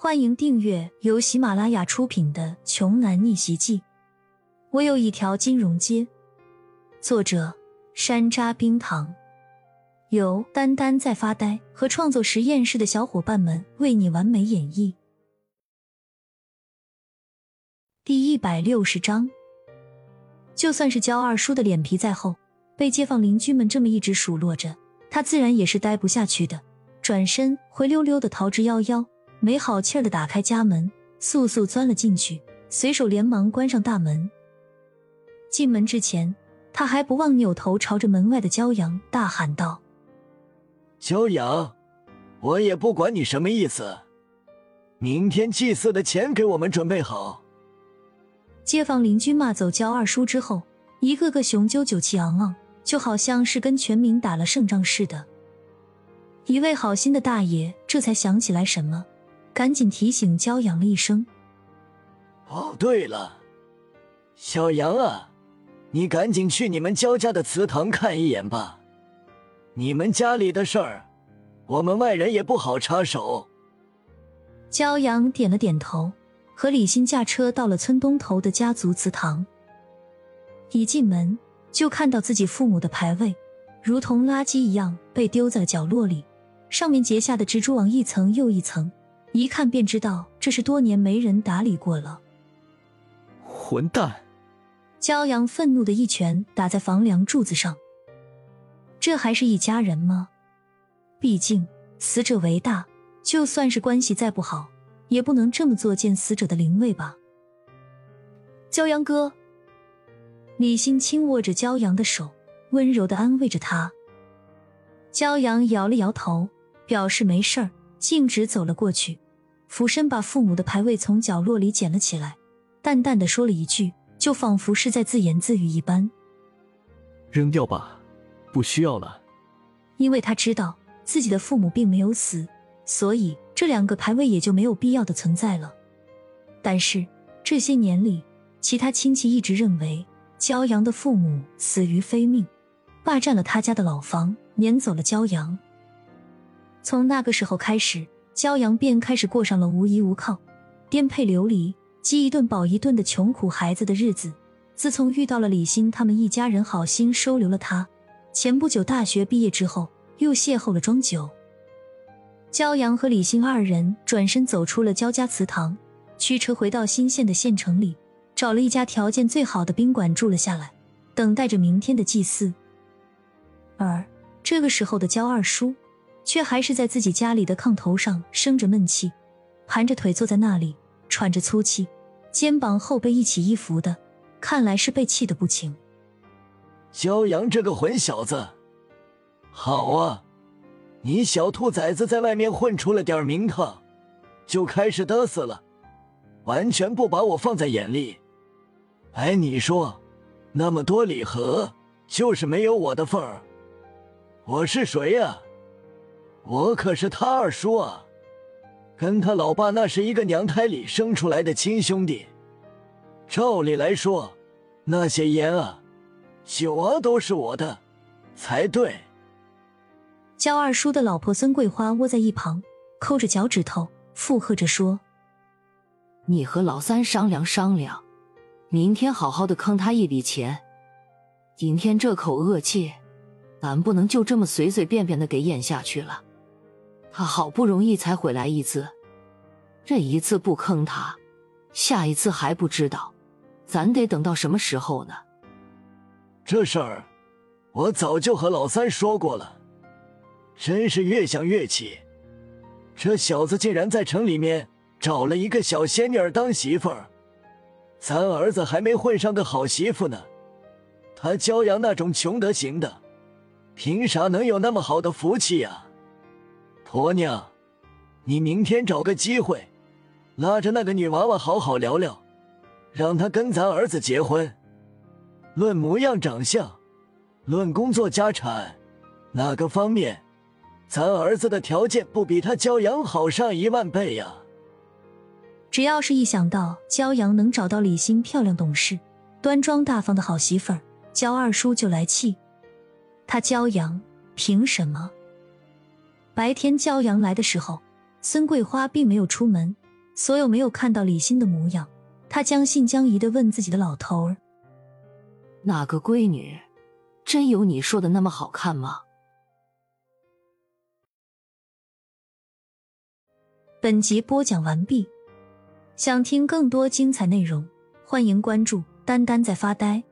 欢迎订阅由喜马拉雅出品的《穷男逆袭记》。我有一条金融街。作者：山楂冰糖，由丹丹在发呆和创作实验室的小伙伴们为你完美演绎。第一百六十章。就算是焦二叔的脸皮再厚，被街坊邻居们这么一直数落着，他自然也是待不下去的，转身灰溜溜的逃之夭夭。没好气儿的打开家门，速速钻了进去，随手连忙关上大门。进门之前，他还不忘扭头朝着门外的骄阳大喊道：“骄阳，我也不管你什么意思，明天祭祀的钱给我们准备好。”街坊邻居骂走焦二叔之后，一个个雄赳赳气昂昂，就好像是跟全民打了胜仗似的。一位好心的大爷这才想起来什么。赶紧提醒焦阳了一声。哦，对了，小杨啊，你赶紧去你们焦家的祠堂看一眼吧。你们家里的事儿，我们外人也不好插手。焦阳点了点头，和李欣驾车到了村东头的家族祠堂。一进门就看到自己父母的牌位，如同垃圾一样被丢在了角落里，上面结下的蜘蛛网一层又一层。一看便知道这是多年没人打理过了。混蛋！骄阳愤怒的一拳打在房梁柱子上。这还是一家人吗？毕竟死者为大，就算是关系再不好，也不能这么作践死者的灵位吧？骄阳哥，李欣轻握着骄阳的手，温柔的安慰着他。骄阳摇了摇头，表示没事儿。径直走了过去，俯身把父母的牌位从角落里捡了起来，淡淡的说了一句，就仿佛是在自言自语一般：“扔掉吧，不需要了。”因为他知道自己的父母并没有死，所以这两个牌位也就没有必要的存在了。但是这些年里，其他亲戚一直认为骄阳的父母死于非命，霸占了他家的老房，撵走了骄阳。从那个时候开始，骄阳便开始过上了无依无靠、颠沛流离、饥一顿饱一顿的穷苦孩子的日子。自从遇到了李欣他们一家人，好心收留了他，前不久大学毕业之后，又邂逅了庄九。骄阳和李欣二人转身走出了焦家祠堂，驱车回到新县的县城里，找了一家条件最好的宾馆住了下来，等待着明天的祭祀。而这个时候的焦二叔。却还是在自己家里的炕头上生着闷气，盘着腿坐在那里，喘着粗气，肩膀后背一起一伏的，看来是被气得不轻。骄阳这个混小子，好啊，你小兔崽子在外面混出了点名堂，就开始嘚瑟了，完全不把我放在眼里。哎，你说，那么多礼盒，就是没有我的份儿，我是谁呀？我可是他二叔啊，跟他老爸那是一个娘胎里生出来的亲兄弟。照理来说，那些烟啊、酒啊都是我的才对。焦二叔的老婆孙桂花窝在一旁，抠着脚趾头，附和着说：“你和老三商量商量，明天好好的坑他一笔钱。今天这口恶气，咱不能就这么随随便便的给咽下去了。”他好不容易才回来一次，这一次不坑他，下一次还不知道，咱得等到什么时候呢？这事儿我早就和老三说过了，真是越想越气。这小子竟然在城里面找了一个小仙女当媳妇儿，咱儿子还没混上个好媳妇呢，他骄阳那种穷德行的，凭啥能有那么好的福气呀？婆娘，你明天找个机会，拉着那个女娃娃好好聊聊，让她跟咱儿子结婚。论模样长相，论工作家产，哪个方面，咱儿子的条件不比他骄阳好上一万倍呀？只要是一想到骄阳能找到李欣漂亮懂事、端庄大方的好媳妇儿，焦二叔就来气。他骄阳凭什么？白天骄阳来的时候，孙桂花并没有出门，所有没有看到李欣的模样，她将信将疑的问自己的老头儿：“哪个闺女，真有你说的那么好看吗？”本集播讲完毕，想听更多精彩内容，欢迎关注“丹丹在发呆”。